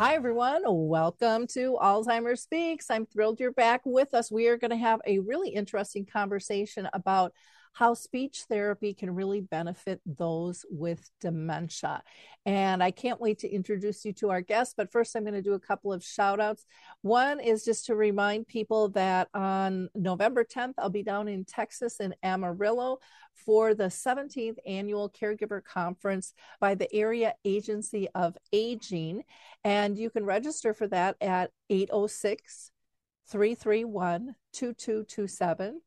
Hi, everyone. Welcome to Alzheimer's Speaks. I'm thrilled you're back with us. We are going to have a really interesting conversation about how speech therapy can really benefit those with dementia. And I can't wait to introduce you to our guests. But first, I'm going to do a couple of shout outs. One is just to remind people that on November 10th, I'll be down in Texas in Amarillo for the 17th annual Caregiver Conference by the Area Agency of Aging. And you can register for that at 806 331 2227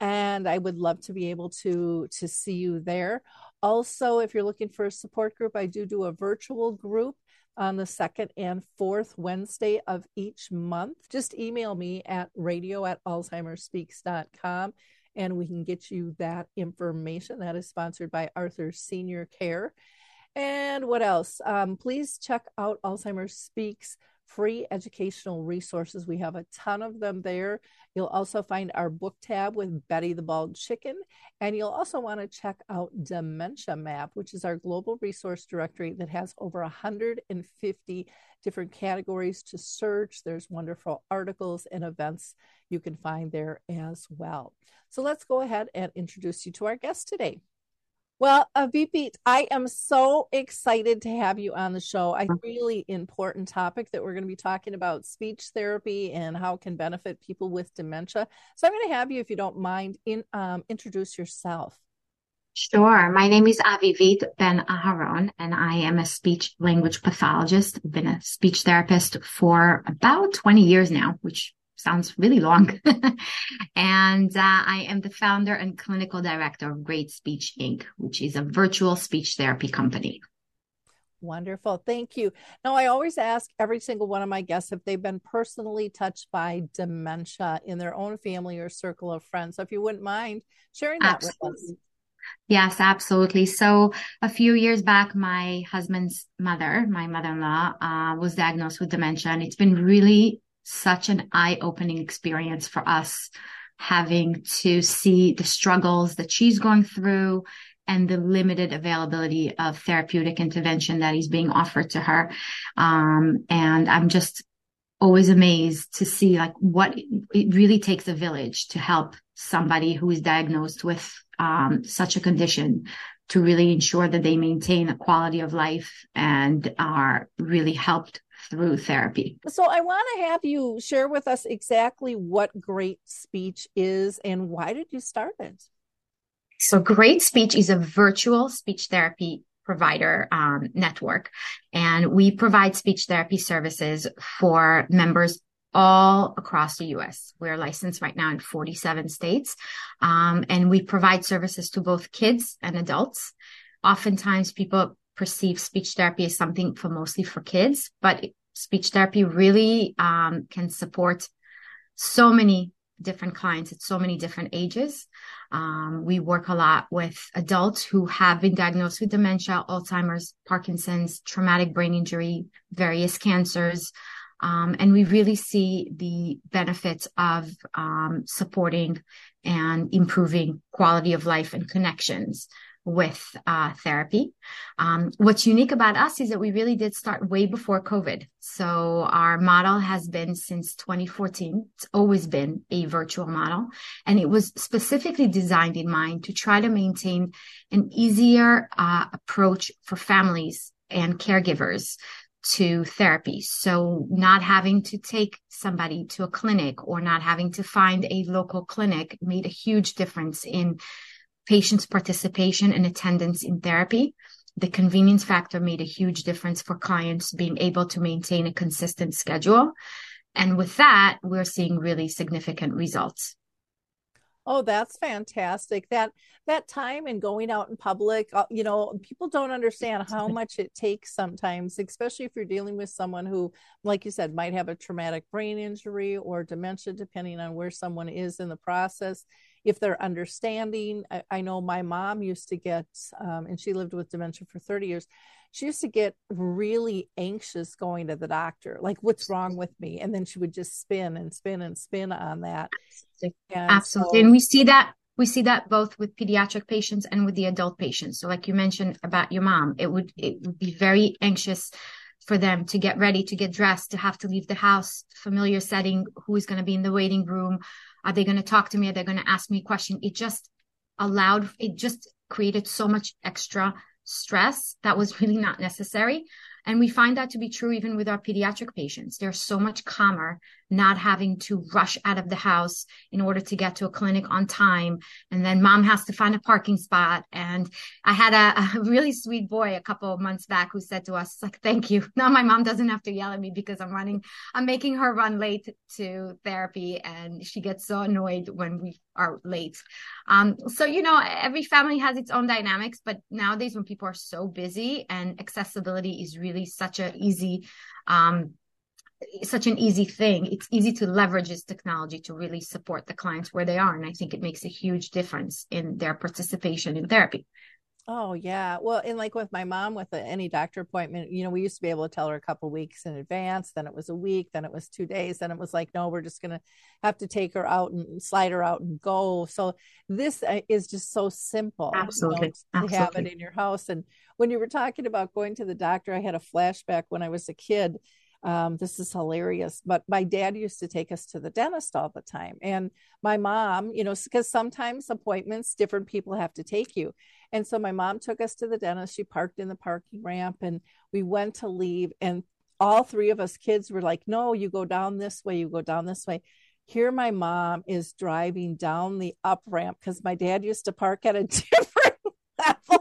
and I would love to be able to to see you there. Also, if you're looking for a support group, I do do a virtual group on the second and fourth Wednesday of each month. Just email me at radio at alzheimerspeaks.com and we can get you that information. That is sponsored by Arthur Senior Care. And what else? Um, please check out Alzheimer's Speaks free educational resources. We have a ton of them there. You'll also find our book tab with Betty the Bald Chicken. And you'll also want to check out Dementia Map, which is our global resource directory that has over 150 different categories to search. There's wonderful articles and events you can find there as well. So let's go ahead and introduce you to our guest today. Well, Avivit, I am so excited to have you on the show. A really important topic that we're going to be talking about speech therapy and how it can benefit people with dementia. So I'm going to have you, if you don't mind, in um, introduce yourself. Sure. My name is Avivit Ben Aharon, and I am a speech language pathologist. I've been a speech therapist for about 20 years now, which sounds really long. and uh, I am the founder and clinical director of Great Speech Inc., which is a virtual speech therapy company. Wonderful. Thank you. Now, I always ask every single one of my guests if they've been personally touched by dementia in their own family or circle of friends. So, if you wouldn't mind sharing that absolutely. with us. Yes, absolutely. So a few years back, my husband's mother, my mother-in-law, uh, was diagnosed with dementia, and it's been really such an eye-opening experience for us having to see the struggles that she's going through and the limited availability of therapeutic intervention that is being offered to her. Um, and I'm just always amazed to see like what it really takes a village to help somebody who is diagnosed with um, such a condition to really ensure that they maintain a quality of life and are really helped through therapy. So I want to have you share with us exactly what great speech is and why did you start it? So Great Speech is a virtual speech therapy provider um, network, and we provide speech therapy services for members all across the U.S. We're licensed right now in 47 states, um, and we provide services to both kids and adults. Oftentimes, people perceive speech therapy as something for mostly for kids, but speech therapy really um, can support so many different clients at so many different ages. Um, we work a lot with adults who have been diagnosed with dementia, Alzheimer's, Parkinson's, traumatic brain injury, various cancers. Um, and we really see the benefits of um, supporting and improving quality of life and connections with uh, therapy. Um, what's unique about us is that we really did start way before COVID. So our model has been since 2014. It's always been a virtual model and it was specifically designed in mind to try to maintain an easier uh, approach for families and caregivers to therapy. So not having to take somebody to a clinic or not having to find a local clinic made a huge difference in patients' participation and attendance in therapy. The convenience factor made a huge difference for clients being able to maintain a consistent schedule. And with that, we're seeing really significant results. Oh, that's fantastic. That that time and going out in public, uh, you know, people don't understand how much it takes sometimes, especially if you're dealing with someone who, like you said, might have a traumatic brain injury or dementia, depending on where someone is in the process. If they're understanding, I, I know my mom used to get, um, and she lived with dementia for 30 years she used to get really anxious going to the doctor like what's wrong with me? And then she would just spin and spin and spin on that. And absolutely. so, and we see that we see that both with pediatric patients and with the adult patients. So like you mentioned about your mom it would it would be very anxious for them to get ready to get dressed to have to leave the house familiar setting who is going to be in the waiting room are they going to talk to me are they going to ask me a question it just allowed it just created so much extra stress that was really not necessary. And we find that to be true even with our pediatric patients. They're so much calmer not having to rush out of the house in order to get to a clinic on time. And then mom has to find a parking spot. And I had a, a really sweet boy a couple of months back who said to us, like, thank you. Now my mom doesn't have to yell at me because I'm running, I'm making her run late to therapy. And she gets so annoyed when we are late. Um, so, you know, every family has its own dynamics, but nowadays when people are so busy and accessibility is really such an easy, um, such an easy thing. It's easy to leverage this technology to really support the clients where they are. And I think it makes a huge difference in their participation in therapy. Oh yeah. Well, and like with my mom with any doctor appointment, you know, we used to be able to tell her a couple weeks in advance, then it was a week, then it was 2 days, then it was like no, we're just going to have to take her out and slide her out and go. So this uh, is just so simple. Absolutely. You know, Absolutely. have it in your house and when you were talking about going to the doctor, I had a flashback when I was a kid um, this is hilarious. But my dad used to take us to the dentist all the time. And my mom, you know, because sometimes appointments, different people have to take you. And so my mom took us to the dentist. She parked in the parking ramp and we went to leave. And all three of us kids were like, no, you go down this way, you go down this way. Here, my mom is driving down the up ramp because my dad used to park at a different level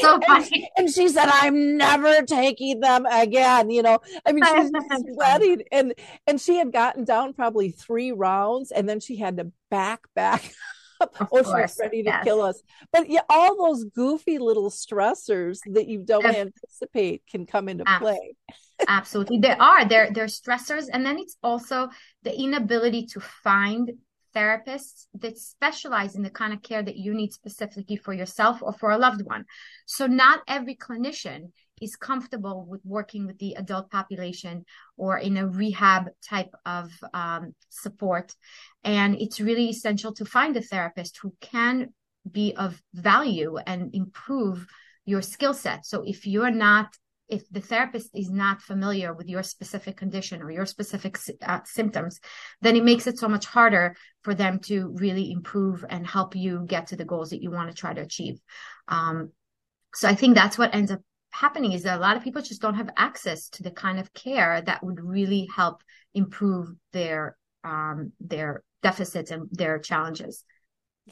so funny. And, and, she said, I'm never taking them again. You know, I mean, she's sweating and, and she had gotten down probably three rounds and then she had to back back up. Of oh, she was ready to yes. kill us. But yeah, all those goofy little stressors that you don't anticipate can come into play. Absolutely. There are. There are stressors. And then it's also the inability to find therapists that specialize in the kind of care that you need specifically for yourself or for a loved one. So not every clinician is comfortable with working with the adult population or in a rehab type of um, support. And it's really essential to find a therapist who can be of value and improve your skill set. So if you're not if the therapist is not familiar with your specific condition or your specific uh, symptoms, then it makes it so much harder for them to really improve and help you get to the goals that you want to try to achieve. Um, so I think that's what ends up happening is that a lot of people just don't have access to the kind of care that would really help improve their um, their deficits and their challenges.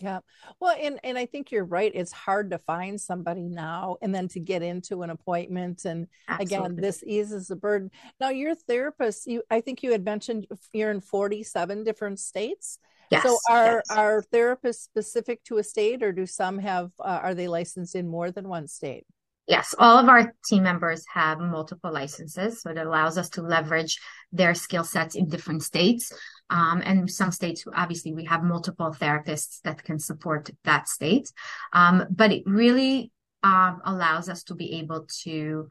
Yeah. Well, and and I think you're right. It's hard to find somebody now and then to get into an appointment. And Absolutely. again, this eases the burden. Now, your therapist, you I think you had mentioned you're in 47 different states. Yes, so are yes. are therapists specific to a state or do some have uh, are they licensed in more than one state? Yes, all of our team members have multiple licenses, so it allows us to leverage their skill sets in different states. Um, and some states, obviously, we have multiple therapists that can support that state. Um, but it really um, allows us to be able to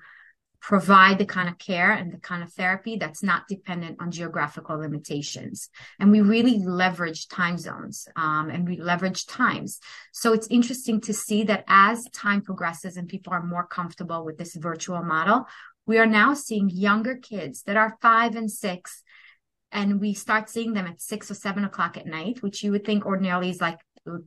provide the kind of care and the kind of therapy that's not dependent on geographical limitations. And we really leverage time zones um, and we leverage times. So it's interesting to see that as time progresses and people are more comfortable with this virtual model, we are now seeing younger kids that are five and six and we start seeing them at six or seven o'clock at night, which you would think ordinarily is like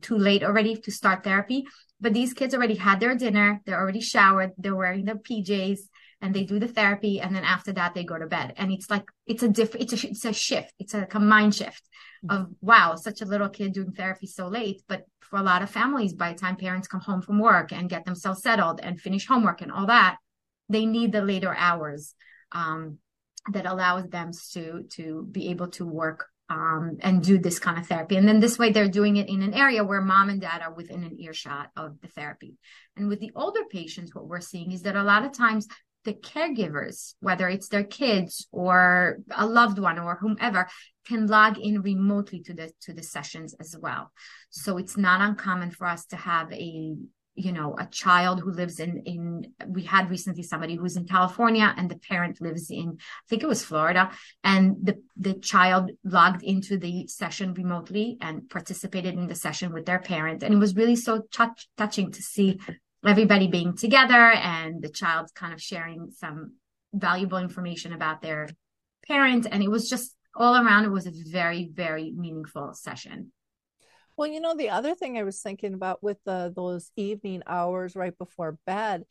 too late already to start therapy. But these kids already had their dinner, they're already showered, they're wearing their PJs, and they do the therapy, and then after that they go to bed. And it's like it's a different, it's a it's a shift, it's a, like a mind shift of wow, such a little kid doing therapy so late. But for a lot of families, by the time parents come home from work and get themselves settled and finish homework and all that, they need the later hours. Um, that allows them to to be able to work um, and do this kind of therapy. And then this way they're doing it in an area where mom and dad are within an earshot of the therapy. And with the older patients, what we're seeing is that a lot of times the caregivers, whether it's their kids or a loved one or whomever, can log in remotely to the to the sessions as well. So it's not uncommon for us to have a you know a child who lives in in we had recently somebody who's in california and the parent lives in i think it was florida. And the the child logged into the session remotely and participated in the session with their parent. And it was really so touch, touching to see everybody being together and the child kind of sharing some valuable information about their parent. And it was just all around it was a very very meaningful session well, you know, the other thing I was thinking about with the those evening hours right before bed,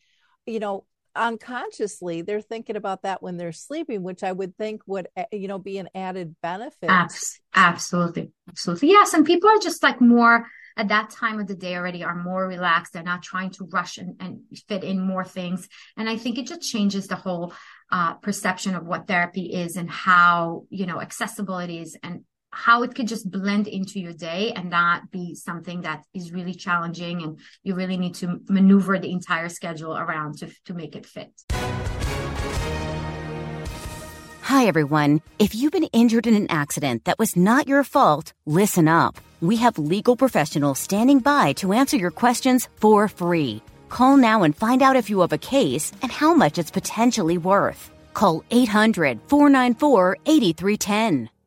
you know, unconsciously they're thinking about that when they're sleeping, which I would think would eh, you know be an added benefit. absolutely, absolutely, yes. And people are just like more at that time of the day already are more relaxed. They're not trying to rush and, and fit in more things. And I think it just changes the whole uh, perception of what therapy is and how you know accessible it is and how it could just blend into your day and not be something that is really challenging and you really need to maneuver the entire schedule around to, to make it fit. Hi, everyone. If you've been injured in an accident that was not your fault, listen up. We have legal professionals standing by to answer your questions for free. Call now and find out if you have a case and how much it's potentially worth. Call 800 494 8310.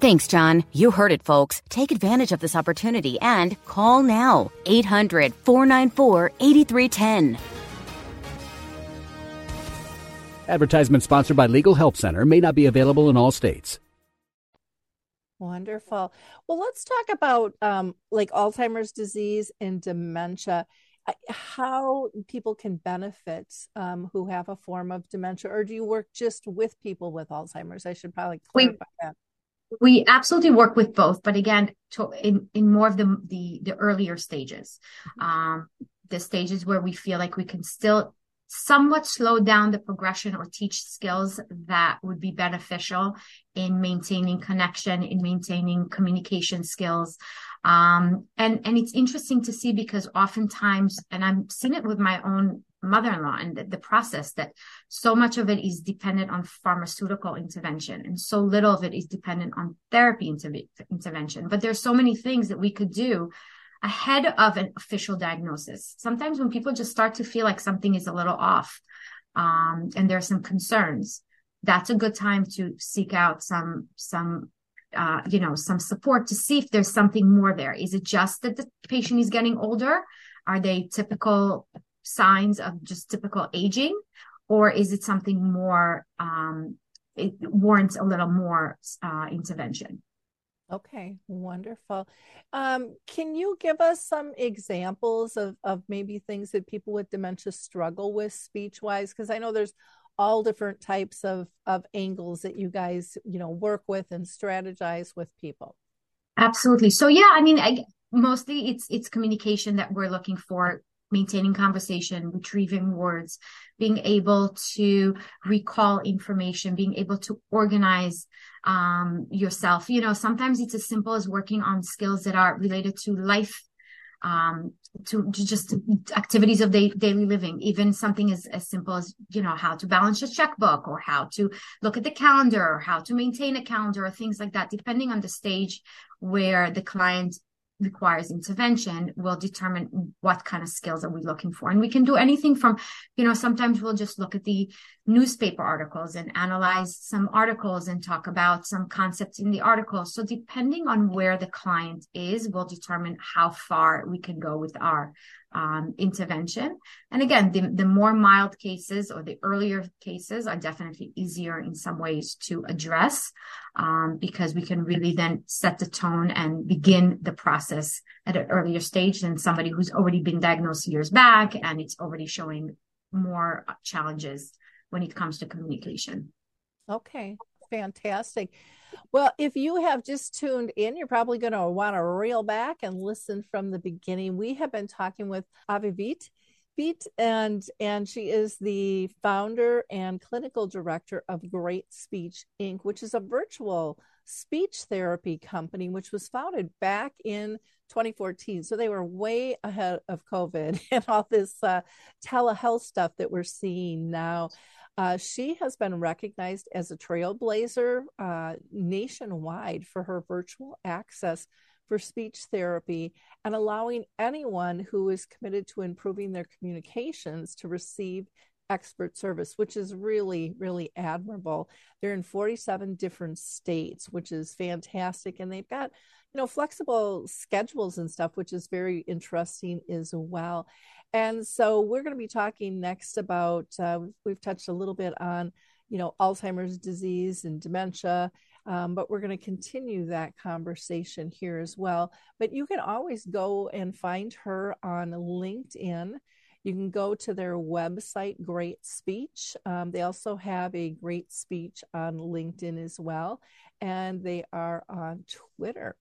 Thanks, John. You heard it, folks. Take advantage of this opportunity and call now 800 494 8310. Advertisement sponsored by Legal Help Center may not be available in all states. Wonderful. Well, let's talk about um, like Alzheimer's disease and dementia. How people can benefit um, who have a form of dementia, or do you work just with people with Alzheimer's? I should probably clarify we, that we absolutely work with both, but again, to, in in more of the the, the earlier stages, um, the stages where we feel like we can still somewhat slow down the progression or teach skills that would be beneficial in maintaining connection, in maintaining communication skills. Um, and and it's interesting to see because oftentimes, and I've seen it with my own mother-in-law and the, the, process that so much of it is dependent on pharmaceutical intervention and so little of it is dependent on therapy inter- intervention. But there's so many things that we could do ahead of an official diagnosis. Sometimes when people just start to feel like something is a little off um, and are some concerns that's a good time to seek out some some uh, you know some support to see if there's something more there. Is it just that the patient is getting older? Are they typical signs of just typical aging, or is it something more? Um, it warrants a little more uh, intervention. Okay, wonderful. Um, can you give us some examples of, of maybe things that people with dementia struggle with speech wise? Because I know there's all different types of, of angles that you guys, you know, work with and strategize with people. Absolutely. So yeah, I mean, I, mostly it's it's communication that we're looking for maintaining conversation, retrieving words, being able to recall information, being able to organize um, yourself. You know, sometimes it's as simple as working on skills that are related to life, um, to, to, just activities of day, daily living, even something as, as simple as, you know, how to balance a checkbook or how to look at the calendar or how to maintain a calendar or things like that, depending on the stage where the client requires intervention will determine what kind of skills are we looking for. And we can do anything from you know sometimes we'll just look at the newspaper articles and analyze some articles and talk about some concepts in the articles so depending on where the client is will determine how far we can go with our um, intervention. And again, the, the more mild cases or the earlier cases are definitely easier in some ways to address um, because we can really then set the tone and begin the process at an earlier stage than somebody who's already been diagnosed years back and it's already showing more challenges when it comes to communication. Okay, fantastic. Well, if you have just tuned in, you're probably going to want to reel back and listen from the beginning. We have been talking with Avivit Beat, and and she is the founder and clinical director of Great Speech Inc., which is a virtual speech therapy company, which was founded back in 2014. So they were way ahead of COVID and all this uh, telehealth stuff that we're seeing now. Uh, she has been recognized as a trailblazer uh, nationwide for her virtual access for speech therapy and allowing anyone who is committed to improving their communications to receive expert service, which is really, really admirable. They're in 47 different states, which is fantastic. And they've got, you know, flexible schedules and stuff, which is very interesting as well. And so we're going to be talking next about, uh, we've touched a little bit on, you know, Alzheimer's disease and dementia. Um, but we're going to continue that conversation here as well. But you can always go and find her on LinkedIn. You can go to their website, Great Speech. Um, they also have a Great Speech on LinkedIn as well, and they are on Twitter.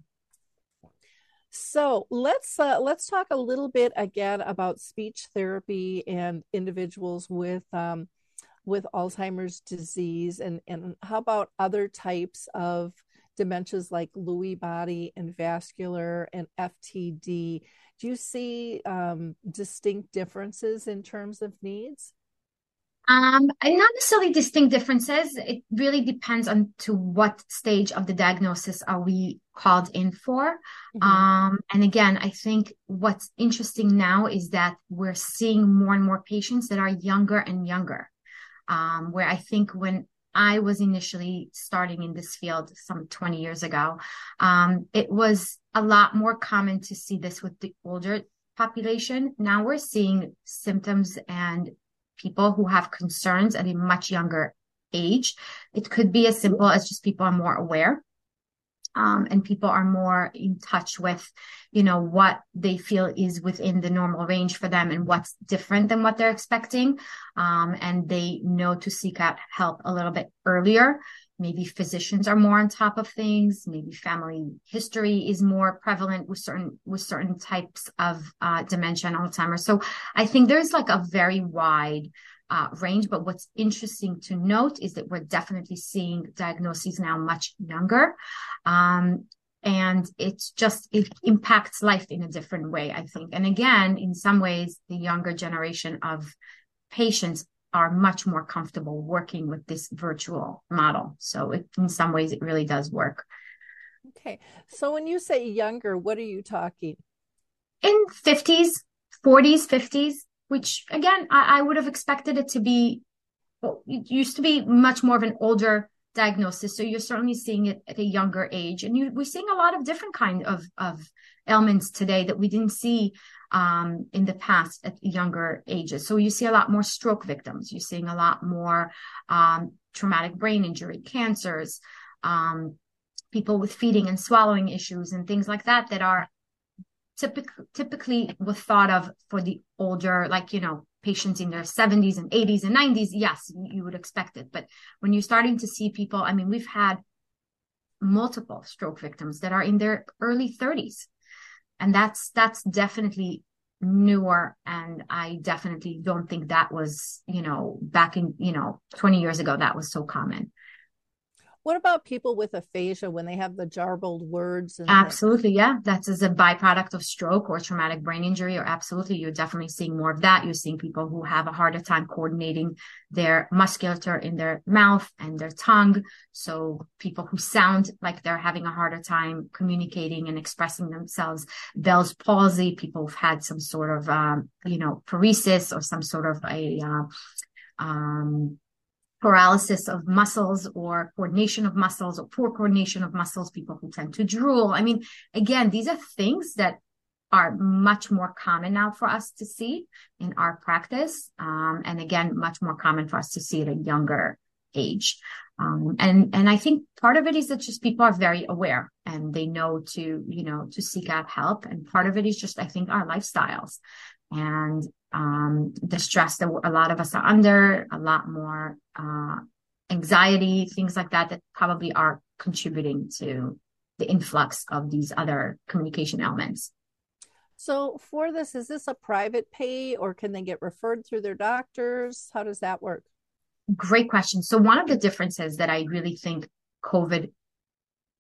So let's uh, let's talk a little bit again about speech therapy and individuals with um, with Alzheimer's disease, and and how about other types of dementias like Lewy body and vascular and FTD? Do you see um, distinct differences in terms of needs? Um, not necessarily distinct differences. It really depends on to what stage of the diagnosis are we called in for. Mm-hmm. Um, and again, I think what's interesting now is that we're seeing more and more patients that are younger and younger. Um, where I think when I was initially starting in this field some 20 years ago, um, it was a lot more common to see this with the older population. Now we're seeing symptoms and people who have concerns at a much younger age. It could be as simple as just people are more aware. Um, and people are more in touch with, you know, what they feel is within the normal range for them and what's different than what they're expecting. Um, and they know to seek out help a little bit earlier maybe physicians are more on top of things. Maybe family history is more prevalent with certain with certain types of uh, dementia and alzheimer's. So i think there's like a very wide uh, range but what's interesting to note is that we're definitely seeing diagnoses now much younger um, and it's just it impacts life in a different way i think. And again in some ways the younger generation of patients are much more comfortable working with this virtual model. So it, in some ways, it really does work. Okay. So when you say younger, what are you talking? In 50s, 40s, 50s, which again, I, I would have expected it to be, well, it used to be much more of an older diagnosis. So you're certainly seeing it at a younger age. And you, we're seeing a lot of different kind of, of ailments today that we didn't see um, in the past at younger ages. So you see a lot more stroke victims. You're seeing a lot more um, traumatic brain injury, cancers, um, people with feeding and swallowing issues, and things like that that are typically typically was thought of for the older, like you know, patients in their 70s and 80s and 90s. Yes, you would expect it, but when you're starting to see people, I mean, we've had multiple stroke victims that are in their early 30s and that's that's definitely newer. And i definitely don't think that was you know back in you know 20 years ago that was so common what about people with aphasia when they have the jarbled words? absolutely, yeah. That's as a byproduct of stroke or traumatic brain injury, or absolutely, you're definitely seeing more of that. You're seeing people who have a harder time coordinating their musculature in their mouth and their tongue. So people who sound like they're having a harder time communicating and expressing themselves. Bell's palsy, people who've had some sort of, um, you know, paresis or some sort of a, uh, um, paralysis of muscles or coordination of muscles or poor coordination of muscles, people who tend to drool. I mean, again, these are things that are much more common now for us to see in our practice. Um, and again, much more common for us to see at a younger age. Um, and, and I think part of it is that just people are very aware and they know to, you know, to seek out help. And part of it is just, I think, our lifestyles and, um, the stress that a lot of us are under, a lot more, uh, anxiety, things like that, that probably are contributing to the influx of these other communication elements. So, for this, is this a private pay or can they get referred through their doctors? How does that work? Great question. So, one of the differences that I really think COVID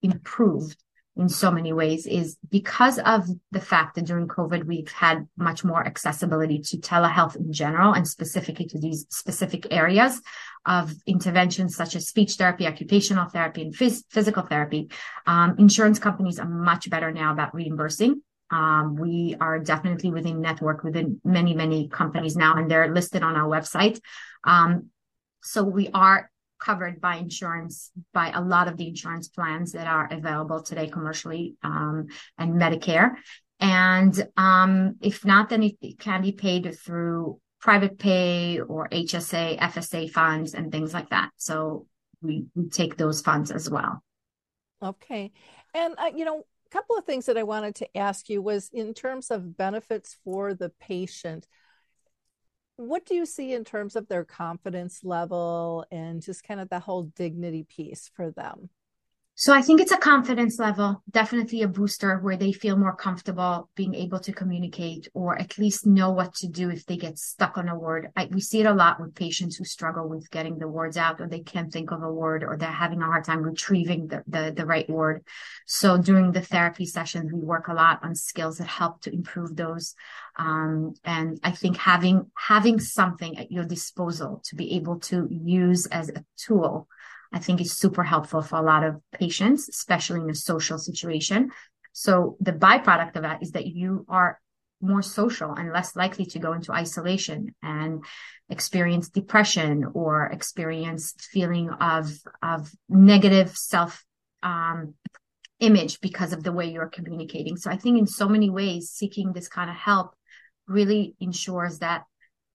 improved in so many ways is because of the fact that during COVID, we've had much more accessibility to telehealth in general and specifically to these specific areas of interventions such as speech therapy, occupational therapy, and phys- physical therapy. Um, insurance companies are much better now about reimbursing. Um, we are definitely within network within many, many companies now, and they're listed on our website. Um, so we are covered by insurance by a lot of the insurance plans that are available today commercially um, and Medicare. And um, if not, then it, can be paid through private pay or HSA, FSA funds, and things like that. So we, we take those funds as well. Okay. And, uh, you know, a couple of things that I wanted to ask you was in terms of benefits for the patient what do you see in terms of their confidence level and just kind of the whole dignity piece for them? So I think it's a confidence level, definitely a booster where they feel more comfortable being able to communicate or at least know what to do if they get stuck on a word. I, we see it a lot with patients who struggle with getting the words out or they can't think of a word or they're having a hard time retrieving the, the, the right word. So during the therapy sessions, we work a lot on skills that help to improve those. Um, and I think having, having something at your disposal to be able to use as a tool I think is super helpful for a lot of patients, especially in a social situation. So the byproduct of that is that you are more social and less likely to go into isolation and experience depression or experience feeling of of negative self um, image because of the way you're communicating. So I think in so many ways, seeking this kind of help really ensures that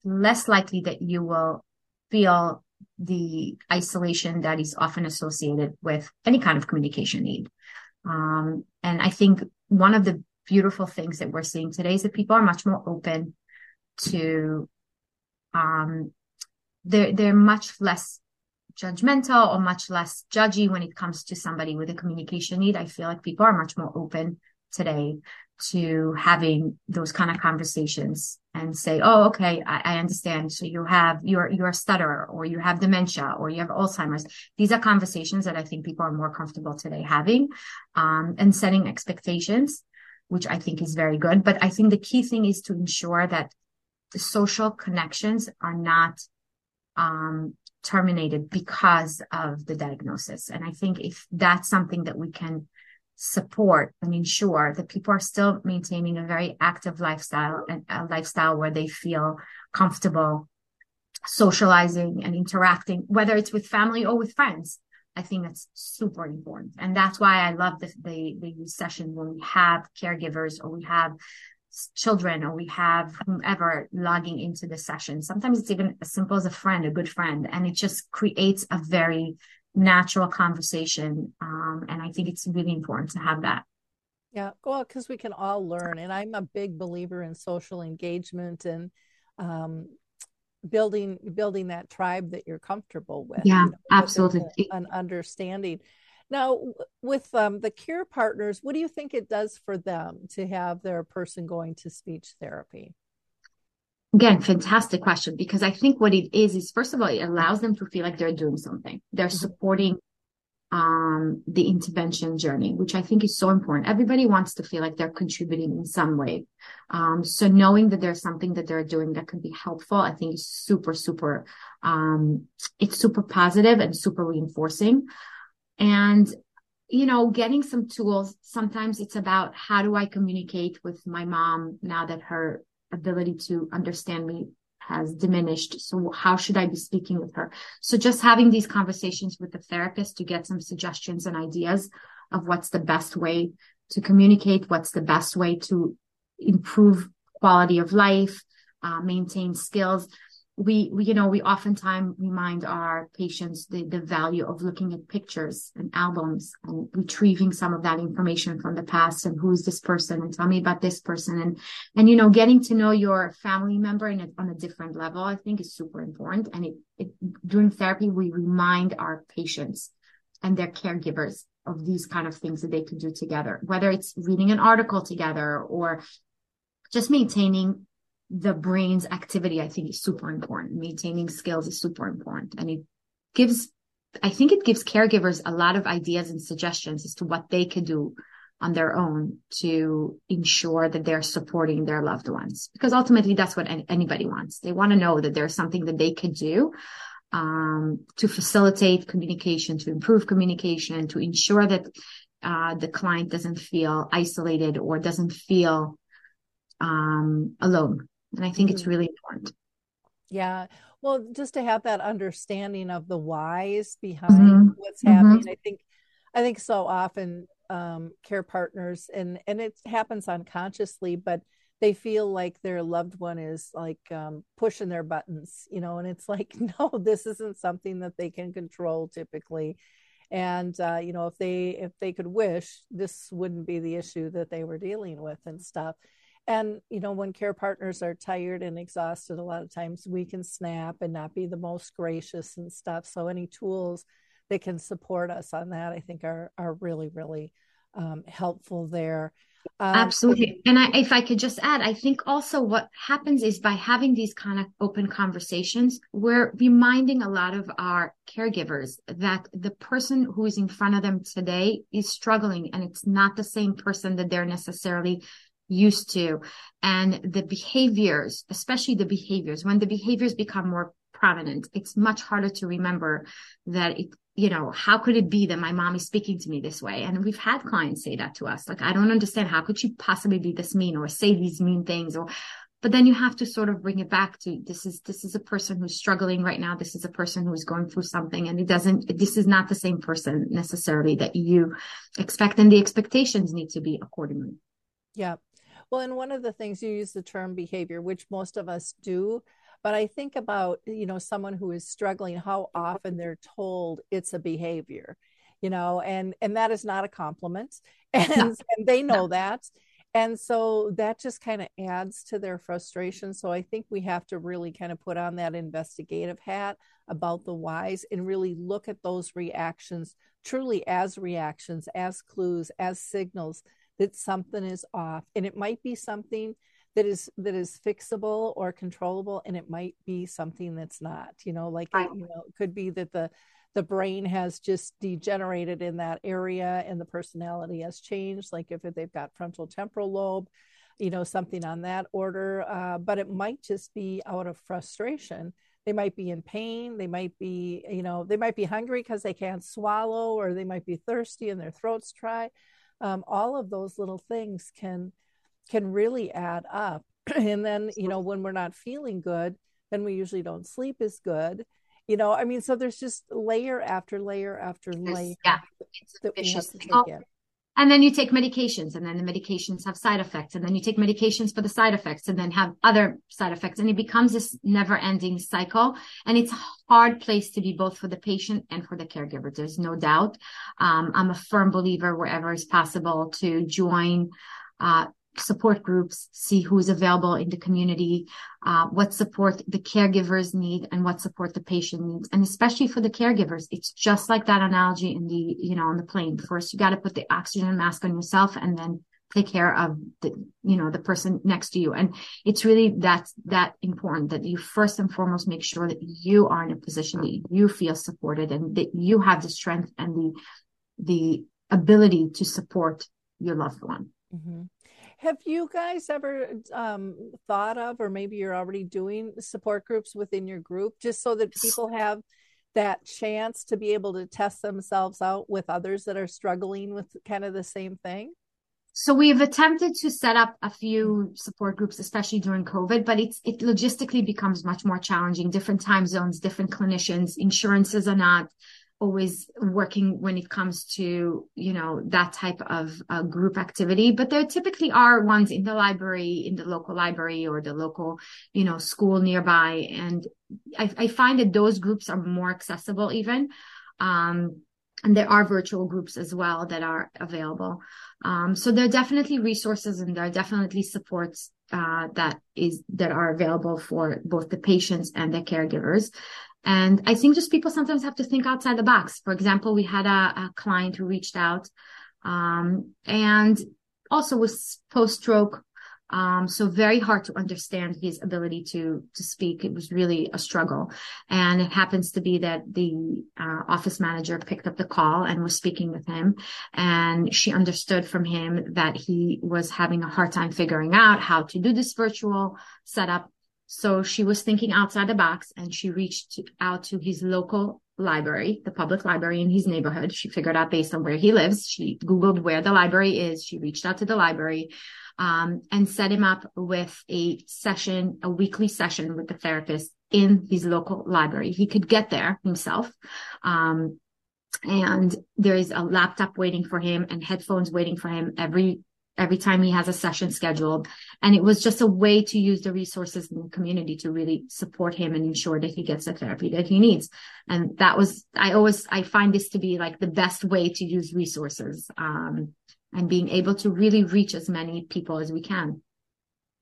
less likely that you will feel the isolation that is often associated with any kind of communication need. Um, and I think one of the beautiful things that we're seeing today is that people are much more open to, um, they're, they're much less judgmental or much less judgy when it comes to somebody with a communication need. I feel like people are much more open today to having those kind of conversations and say, Oh, okay, I, I, understand. So you have, you're, you're a stutterer or you have dementia or you have Alzheimer's. These are conversations that I think people are more comfortable today having, um, and setting expectations, which I think is very good. But I think the key thing is to ensure that the social connections are not, um, terminated because of the diagnosis. And I think if that's something that we can support and ensure that people are still maintaining a very active lifestyle and a lifestyle where they feel comfortable socializing and interacting, whether it's with family or with friends. I think that's super important. And that's why I love the, the, the session when we have caregivers or we have children or we have whomever logging into the session. Sometimes it's even as simple as a friend, a good friend, and it just creates a very natural conversation. Um, and I think it's really important to have that. Yeah, well, because we can all learn. And I'm a big believer in social engagement and um, building building that tribe that you're comfortable with. Yeah, you know, absolutely. An understanding. Now, with um, the care partners, what do you think it does for them to have their person going to speech therapy? Again, fantastic question because I think what it is is first of all, it allows them to feel like they're doing something. They're mm-hmm. supporting um, the intervention journey, which I think is so important. Everybody wants to feel like they're contributing in some way. Um, so knowing that there's something that they're doing that can be helpful, I think is super, super, um, it's super positive and super reinforcing. And, you know, getting some tools, sometimes it's about how do I communicate with my mom now that her ability to understand me has diminished. So how should I be speaking with her? So just having these conversations with the therapist to get some suggestions and ideas of what's the best way to communicate, what's the best way to improve quality of life, uh, maintain skills we, we, you know, we oftentimes remind our patients the, the value of looking at pictures and albums and retrieving some of that information from the past and who's this person and tell me about this person and, and, you know, getting to know your family member in a, on a different level, I think is super important. And it, it, during therapy, we remind our patients and their caregivers of these kind of things that they can do together, whether it's reading an article together or just maintaining the brain's activity, I think is super important. Maintaining skills is super important. And it gives, I think it gives caregivers a lot of ideas and suggestions as to what they could do on their own to ensure that they're supporting their loved ones. Because ultimately that's what anybody wants. They want to know that there's something that they could do um, to facilitate communication, to improve communication, to ensure that uh, the client doesn't feel isolated or doesn't feel um, alone. And I think mm-hmm. it's really important. Yeah. Well, just to have that understanding of the whys behind mm-hmm. what's mm-hmm. happening. I think I think so often um, care partners and and it happens unconsciously, but they feel like their loved one is like um, pushing their buttons, you know, and it's like, no, this isn't something that they can control typically. And uh, you know, if they if they could wish, this wouldn't be the issue that they were dealing with and stuff. And, you know, when care partners are tired and exhausted, a lot of times we can snap and not be the most gracious and stuff. So, any tools that can support us on that, I think, are, are really, really um, helpful there. Um, Absolutely. And I, if I could just add, I think also what happens is by having these kind of open conversations, we're reminding a lot of our caregivers that the person who is in front of them today is struggling and it's not the same person that they're necessarily used to. And the behaviors especially the behaviors when the behaviors become more prominent it's much harder to remember that it you know how could it be that my mom is speaking to me this way? And we've had clients say that to us like i don't understand. How could she possibly be this mean or say these mean things? Or but then you have to sort of bring it back to this is this is a person who's struggling right now. This is a person who's going through something. And it doesn't this is not the same person necessarily that you expect and the expectations need to be accordingly. Yeah well, and one of the things you use the term behavior, which most of us do, but I think about, you know, someone who is struggling, how often they're told it's a behavior, you know, and and that is not a compliment. And, no. and they know no. that. And so that just kind of adds to their frustration. So I think we have to really kind of put on that investigative hat about the whys and really look at those reactions truly as reactions, as clues, as signals that something is off and it might be something that is that is fixable or controllable and it might be something that's not you know like right. you know it could be that the the brain has just degenerated in that area and the personality has changed like if they've got frontal temporal lobe you know something on that order uh, but it might just be out of frustration they might be in pain they might be you know they might be hungry because they can't swallow or they might be thirsty and their throats dry um, all of those little things can can really add up. And then you know when we're not feeling good then we usually don't sleep as good you know? I mean so there's just layer after layer after layer yeah that we have to take oh, in. And then you take medications and then the medications have side effects and then you take medications for the side effects and then have other side effects. And it becomes this never ending cycle. And it's a hard place to be both for the patient and for the caregiver. There's no doubt. Um, I'm a firm believer wherever is possible to join, uh, support groups, see who's available in the community, uh, what support the caregivers need and what support the patient needs. And especially for the caregivers, it's just like that analogy in the, you know, on the plane. First, you got to put the oxygen mask on yourself and then take care of the, you know, the person next to you. And it's really that's that important that you first and foremost make sure that you are in a position that you feel supported and that you have the strength and the, the ability to support your loved one. Mm-hmm. Have you guys ever um, thought of, or maybe you're already doing support groups within your group, just so that people have that chance to be able to test themselves out with others that are struggling with kind of the same thing? So we've attempted to set up a few support groups, especially during COVID, but it's it logistically becomes much more challenging. Different time zones, different clinicians, insurances are not always working when it comes to you know that type of uh, group activity but there typically are ones in the library in the local library or the local you know school nearby and i, I find that those groups are more accessible even. Um, and there are virtual groups as well that are available. Um, so there are definitely resources and there are definitely supports uh, that is that are available for both the patients and the caregivers and I think just people sometimes have to think outside the box. For example, we had a, a client who reached out, um, and also was post stroke. Um, so very hard to understand his ability to, to speak. It was really a struggle. And it happens to be that the uh, office manager picked up the call and was speaking with him. And she understood from him that he was having a hard time figuring out how to do this virtual setup so she was thinking outside the box and she reached out to his local library, the public library in his neighborhood. She figured out based on where he lives. She Googled where the library is. She reached out to the library, um, and set him up with a session, a weekly session with the therapist in his local library. He could get there himself. Um, and there is a laptop waiting for him and headphones waiting for him every every time he has a session scheduled. And it was just a way to use the resources in the community to really support him and ensure that he gets the therapy that he needs. And that was, I always, I find this to be like the best way to use resources, um, and being able to really reach as many people as we can.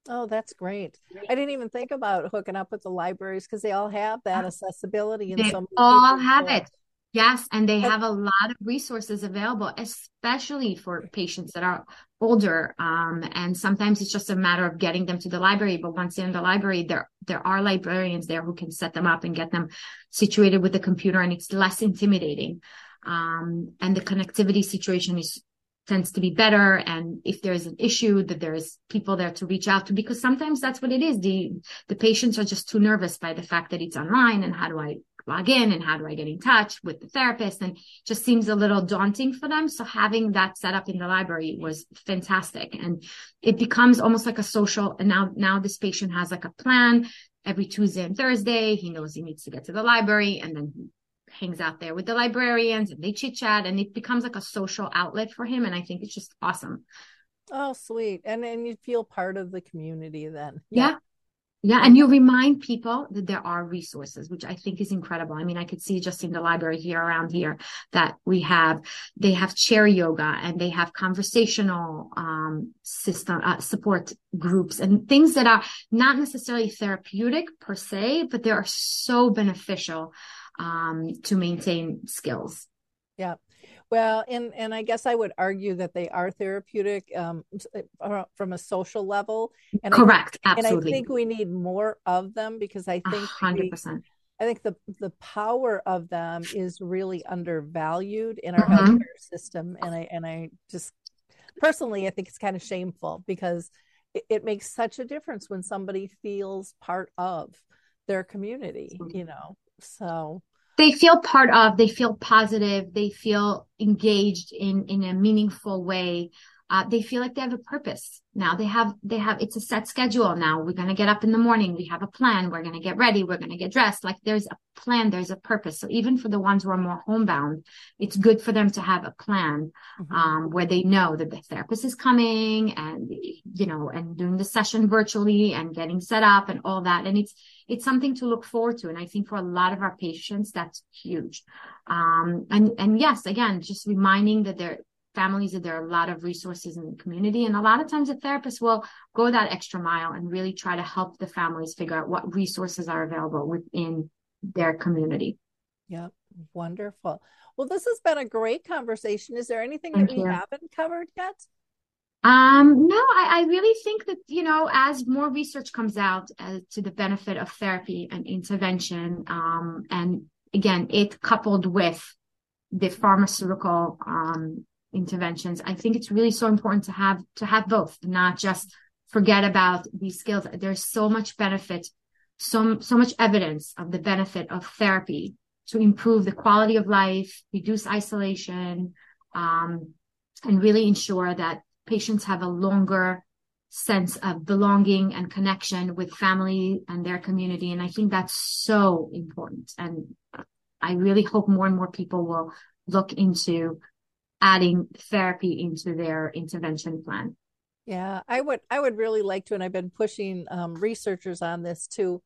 Oh, that's great. I didn't even think about hooking up with the libraries because they all have that accessibility. And they so all have it. Yes, and they have a lot of resources available, especially for patients that are older. Um, and sometimes it's just a matter of getting them to the library. But once they're in the library, there there are librarians there who can set them up and get them situated with the computer, and it's less intimidating. Um, and the connectivity situation is tends to be better. And if there's an issue, that there's people there to reach out to, because sometimes that's what it is. The the patients are just too nervous by the fact that it's online, and how do I log in and how do I get in touch with the therapist and just seems a little daunting for them. So having that set up in the library was fantastic and it becomes almost like a social. And now, now this patient has like a plan every Tuesday and Thursday. He knows he needs to get to the library and then he hangs out there with the librarians and they chit chat and it becomes like a social outlet for him. And I think it's just awesome. Oh, sweet. And then you feel part of the community then. Yeah. yeah. Yeah, and you remind people that there are resources, which I think is incredible. I mean, I could see just in the library here around here that we have, they have chair yoga and they have conversational um, system uh, support groups and things that are not necessarily therapeutic per se, but they are so beneficial um, to maintain skills. Yeah. Well, and and I guess I would argue that they are therapeutic um, uh, from a social level. And Correct, I absolutely. And I think we need more of them because I think hundred percent. I think the the power of them is really undervalued in our mm-hmm. healthcare system, and I and I just personally I think it's kind of shameful because it, it makes such a difference when somebody feels part of their community, you know. So they feel part of, they feel positive, they feel engaged in, in a meaningful way. Uh, they feel like they have a purpose now. They have, they have, it's a set schedule now. We're going to get up in the morning. We have a plan. We're going to get ready. We're going to get dressed. Like there's a plan. There's a purpose. So even for the ones who are more homebound, it's good for them to have a plan, mm-hmm. um, where they know that the therapist is coming and, you know, and doing the session virtually and getting set up and all that. And it's, it's something to look forward to. And I think for a lot of our patients, that's huge. Um, and, and yes, again, just reminding that there, families that there are a lot of resources in the community. And a lot of times a therapist will go that extra mile and really try to help the families figure out what resources are available within their community. Yep. Wonderful. Well, this has been a great conversation. Is there anything Thank that we you. haven't covered yet? Um, no, I, I, really think that, you know, as more research comes out uh, to the benefit of therapy and intervention, um, and again, it coupled with the pharmaceutical, um, interventions, I think it's really so important to have, to have both, not just forget about these skills. There's so much benefit, so, so much evidence of the benefit of therapy to improve the quality of life, reduce isolation, um, and really ensure that patients have a longer sense of belonging and connection with family and their community. And I think that's so important. And I really hope more and more people will look into adding therapy into their intervention plan. Yeah, I would I would really like to, and I've been pushing um, researchers on this to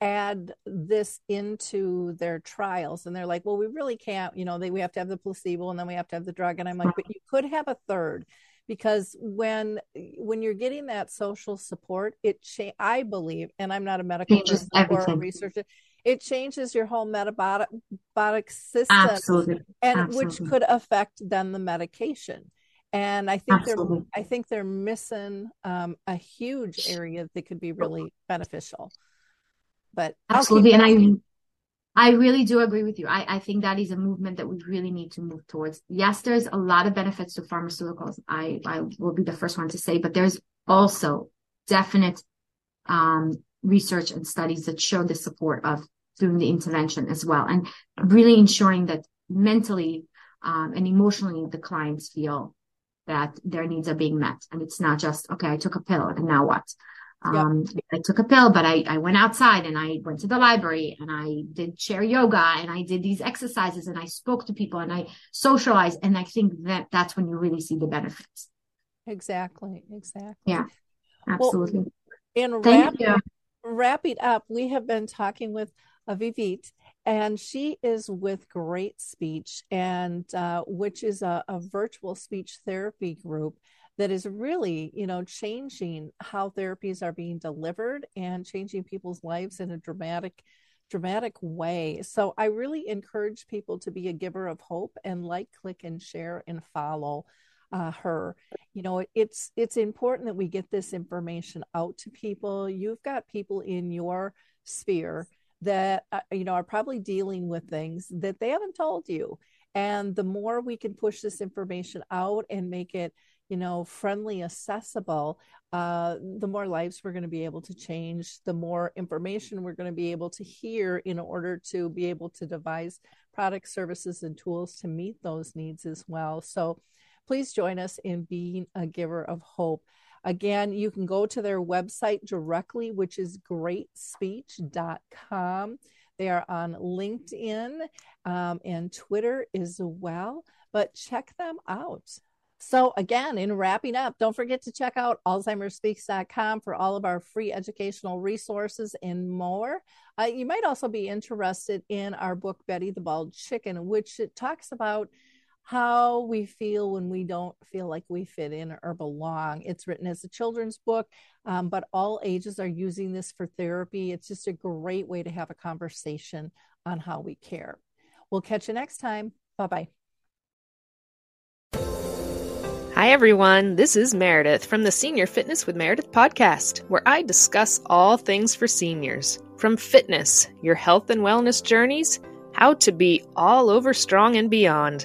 add this into their trials. And they're like, well, we really can't, you know, they we have to have the placebo and then we have to have the drug. And I'm like, but you could have a third because when when you're getting that social support, it cha- I believe, and I'm not a medical person or a researcher, it changes your whole metabolic system, Absolutely. and Absolutely. which could affect then the medication. And i think Absolutely. they're i think they're missing um, a huge area that could be really beneficial. But absolutely. And i i really do agree with you. I, I think that is a movement that we really need to move towards. Yes there's a lot of benefits to pharmaceuticals. I i will be the first one to say but there's also definite um, research and studies that show the support of doing the intervention as well and really ensuring that mentally um, and emotionally the clients feel that their needs are being met. And it's not just, okay, I took a pill and now what? Um, yep. I took a pill, but I, I went outside and I went to the library and I did chair yoga and I did these exercises and I spoke to people and I socialized. And I think that that's when you really see the benefits. Exactly. Exactly. Yeah, absolutely. Well, in wrap, wrapping up, we have been talking with Avivit and she is with Great Speech, and uh, which is a, a virtual speech therapy group that is really, you know, changing how therapies are being delivered and changing people's lives in a dramatic dramatic way. So I really encourage people to be a giver of hope and like, click, and share and follow uh, her. You know, it's it's important that we get this information out to people. You've got people in your sphere that uh, you know are probably dealing with things that they haven't told you. And the more we can push this information out and make it you know friendly accessible uh, the more lives we're going to be able to change the more information we're going to be able to hear in order to be able to devise products services and tools to meet those needs as well. So please join us in being a giver of hope Again, you can go to their website directly, which is greatspeech.com. They are on LinkedIn um, and Twitter as well, but check them out. So, again, in wrapping up, don't forget to check out AlzheimerSpeaks.com for all of our free educational resources and more. Uh, you might also be interested in our book, Betty the Bald Chicken, which it talks about how we feel when we don't feel like we fit in or belong. It's written as a children's book, um, but all ages are using this for therapy. It's just a great way to have a conversation on how we care. We'll catch you next time. Bye bye. Hi, everyone. This is Meredith from the Senior Fitness with Meredith podcast, where I discuss all things for seniors from fitness, your health and wellness journeys, how to be all over strong and beyond.